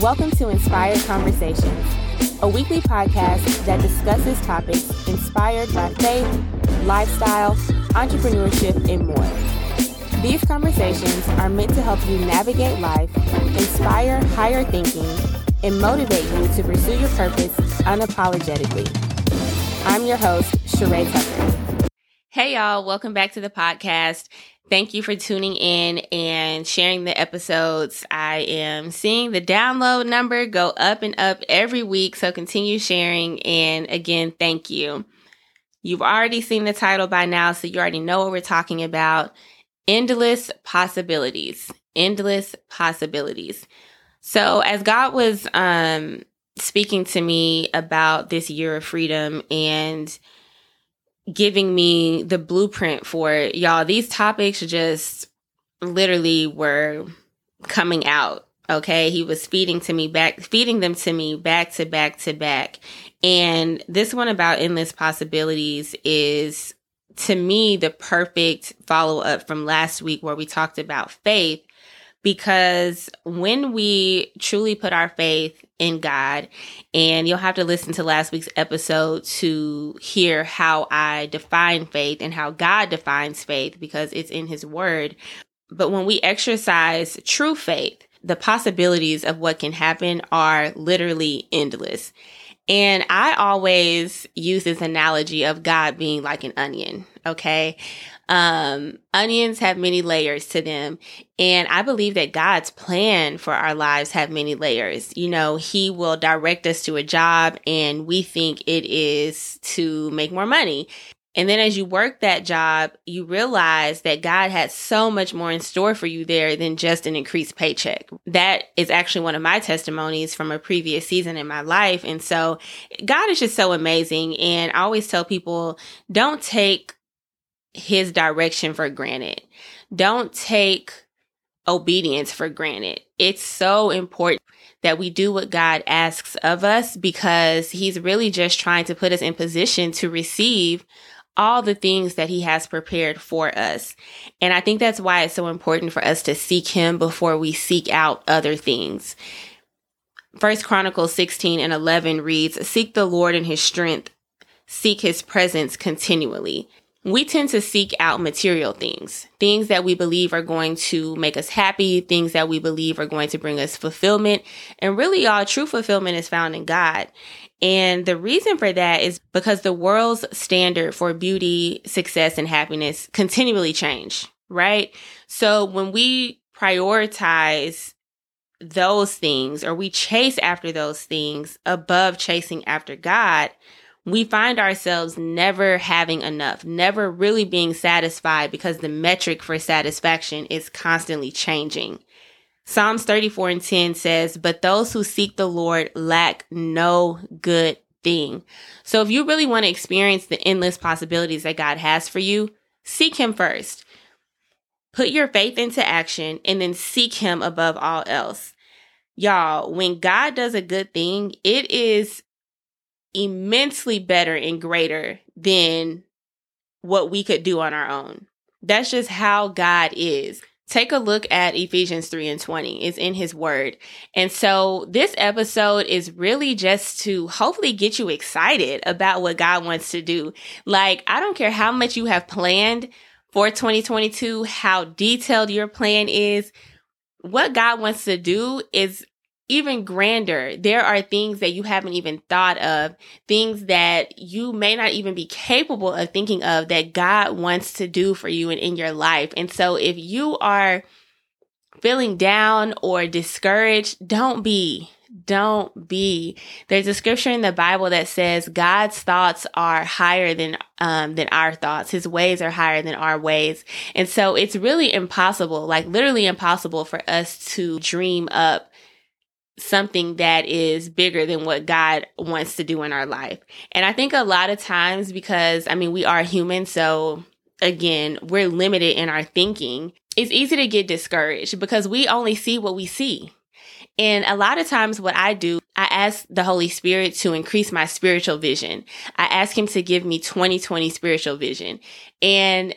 Welcome to Inspired Conversations, a weekly podcast that discusses topics inspired by faith, lifestyle, entrepreneurship, and more. These conversations are meant to help you navigate life, inspire higher thinking, and motivate you to pursue your purpose unapologetically. I'm your host, Sheree Tucker. Hey, y'all. Welcome back to the podcast. Thank you for tuning in and sharing the episodes. I am seeing the download number go up and up every week, so continue sharing. And again, thank you. You've already seen the title by now, so you already know what we're talking about. Endless possibilities. Endless possibilities. So as God was um speaking to me about this year of freedom and giving me the blueprint for it. Y'all, these topics just literally were coming out. Okay. He was feeding to me back, feeding them to me back to back to back. And this one about endless possibilities is to me the perfect follow up from last week where we talked about faith because when we truly put our faith in God, and you'll have to listen to last week's episode to hear how I define faith and how God defines faith because it's in His Word. But when we exercise true faith, the possibilities of what can happen are literally endless. And I always use this analogy of God being like an onion. Okay. Um, onions have many layers to them. And I believe that God's plan for our lives have many layers. You know, he will direct us to a job and we think it is to make more money. And then as you work that job, you realize that God had so much more in store for you there than just an increased paycheck. That is actually one of my testimonies from a previous season in my life. And so God is just so amazing. And I always tell people, don't take his direction for granted. Don't take obedience for granted. It's so important that we do what God asks of us because he's really just trying to put us in position to receive all the things that he has prepared for us. And I think that's why it's so important for us to seek him before we seek out other things. First Chronicles 16 and 11 reads, Seek the Lord in his strength, seek his presence continually we tend to seek out material things, things that we believe are going to make us happy, things that we believe are going to bring us fulfillment. And really, all true fulfillment is found in God. And the reason for that is because the world's standard for beauty, success, and happiness continually change, right? So when we prioritize those things or we chase after those things above chasing after God, we find ourselves never having enough, never really being satisfied because the metric for satisfaction is constantly changing. Psalms 34 and 10 says, But those who seek the Lord lack no good thing. So if you really want to experience the endless possibilities that God has for you, seek Him first. Put your faith into action and then seek Him above all else. Y'all, when God does a good thing, it is immensely better and greater than what we could do on our own. That's just how God is. Take a look at Ephesians 3 and 20. It's in his word. And so this episode is really just to hopefully get you excited about what God wants to do. Like, I don't care how much you have planned for 2022, how detailed your plan is. What God wants to do is even grander. There are things that you haven't even thought of, things that you may not even be capable of thinking of that God wants to do for you and in your life. And so if you are feeling down or discouraged, don't be. Don't be. There's a scripture in the Bible that says God's thoughts are higher than um, than our thoughts. His ways are higher than our ways, and so it's really impossible, like literally impossible, for us to dream up something that is bigger than what God wants to do in our life. And I think a lot of times because I mean we are human so again, we're limited in our thinking. It's easy to get discouraged because we only see what we see. And a lot of times what I do, I ask the Holy Spirit to increase my spiritual vision. I ask him to give me 2020 spiritual vision. And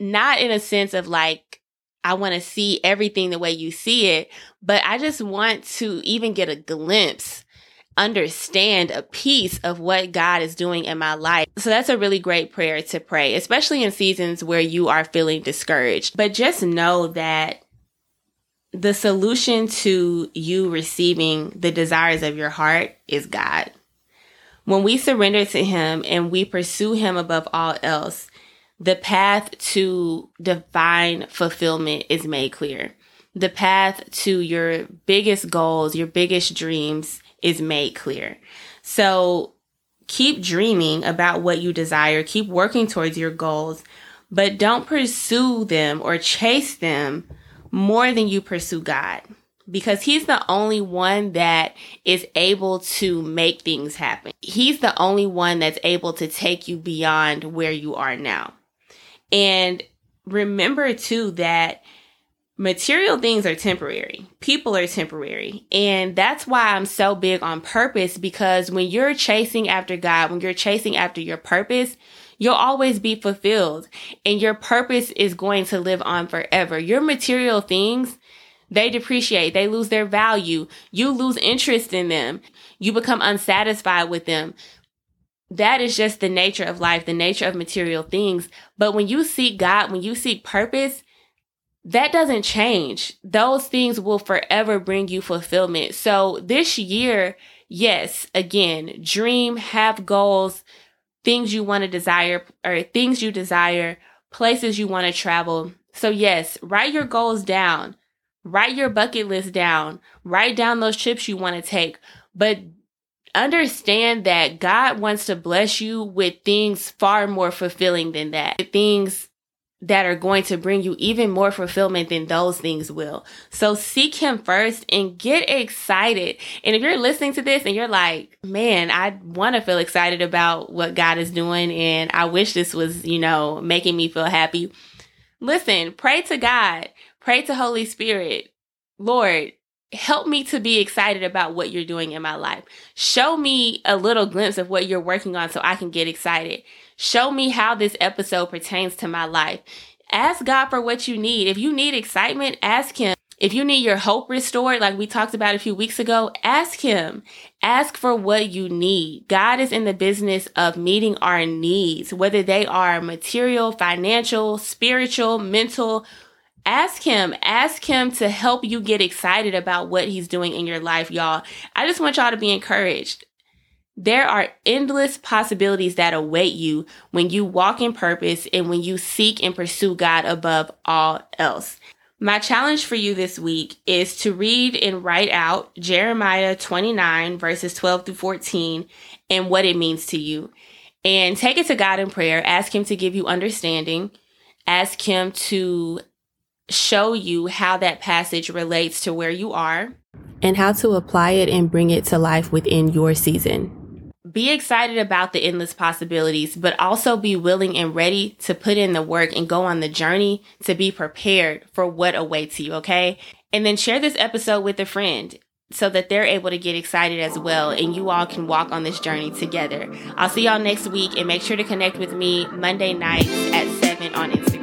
not in a sense of like I want to see everything the way you see it, but I just want to even get a glimpse, understand a piece of what God is doing in my life. So that's a really great prayer to pray, especially in seasons where you are feeling discouraged. But just know that the solution to you receiving the desires of your heart is God. When we surrender to Him and we pursue Him above all else, the path to divine fulfillment is made clear. The path to your biggest goals, your biggest dreams is made clear. So keep dreaming about what you desire, keep working towards your goals, but don't pursue them or chase them more than you pursue God because he's the only one that is able to make things happen. He's the only one that's able to take you beyond where you are now. And remember too that material things are temporary. People are temporary. And that's why I'm so big on purpose because when you're chasing after God, when you're chasing after your purpose, you'll always be fulfilled and your purpose is going to live on forever. Your material things, they depreciate, they lose their value. You lose interest in them. You become unsatisfied with them that is just the nature of life, the nature of material things. But when you seek God, when you seek purpose, that doesn't change. Those things will forever bring you fulfillment. So this year, yes, again, dream, have goals, things you want to desire or things you desire, places you want to travel. So yes, write your goals down. Write your bucket list down. Write down those trips you want to take. But understand that God wants to bless you with things far more fulfilling than that. Things that are going to bring you even more fulfillment than those things will. So seek him first and get excited. And if you're listening to this and you're like, man, I want to feel excited about what God is doing and I wish this was, you know, making me feel happy. Listen, pray to God, pray to Holy Spirit. Lord, help me to be excited about what you're doing in my life. Show me a little glimpse of what you're working on so I can get excited. Show me how this episode pertains to my life. Ask God for what you need. If you need excitement, ask Him. If you need your hope restored, like we talked about a few weeks ago, ask Him. Ask for what you need. God is in the business of meeting our needs, whether they are material, financial, spiritual, mental, ask him. Ask him to help you get excited about what he's doing in your life y'all. I just want y'all to be encouraged. There are endless possibilities that await you when you walk in purpose and when you seek and pursue god above all else. My challenge for you this week is to read and write out jeremiah 29 verses 12 through 14 and what it means to you. And take it to god in prayer. Ask him to give you understanding. Ask him to show you how that passage relates to where you are and how to apply it and bring it to life within your season. Be excited about the endless possibilities, but also be willing and ready to put in the work and go on the journey to be prepared for what awaits you, okay? And then share this episode with a friend so that they're able to get excited as well and you all can walk on this journey together. I'll see y'all next week and make sure to connect with me Monday nights at 7 on Instagram.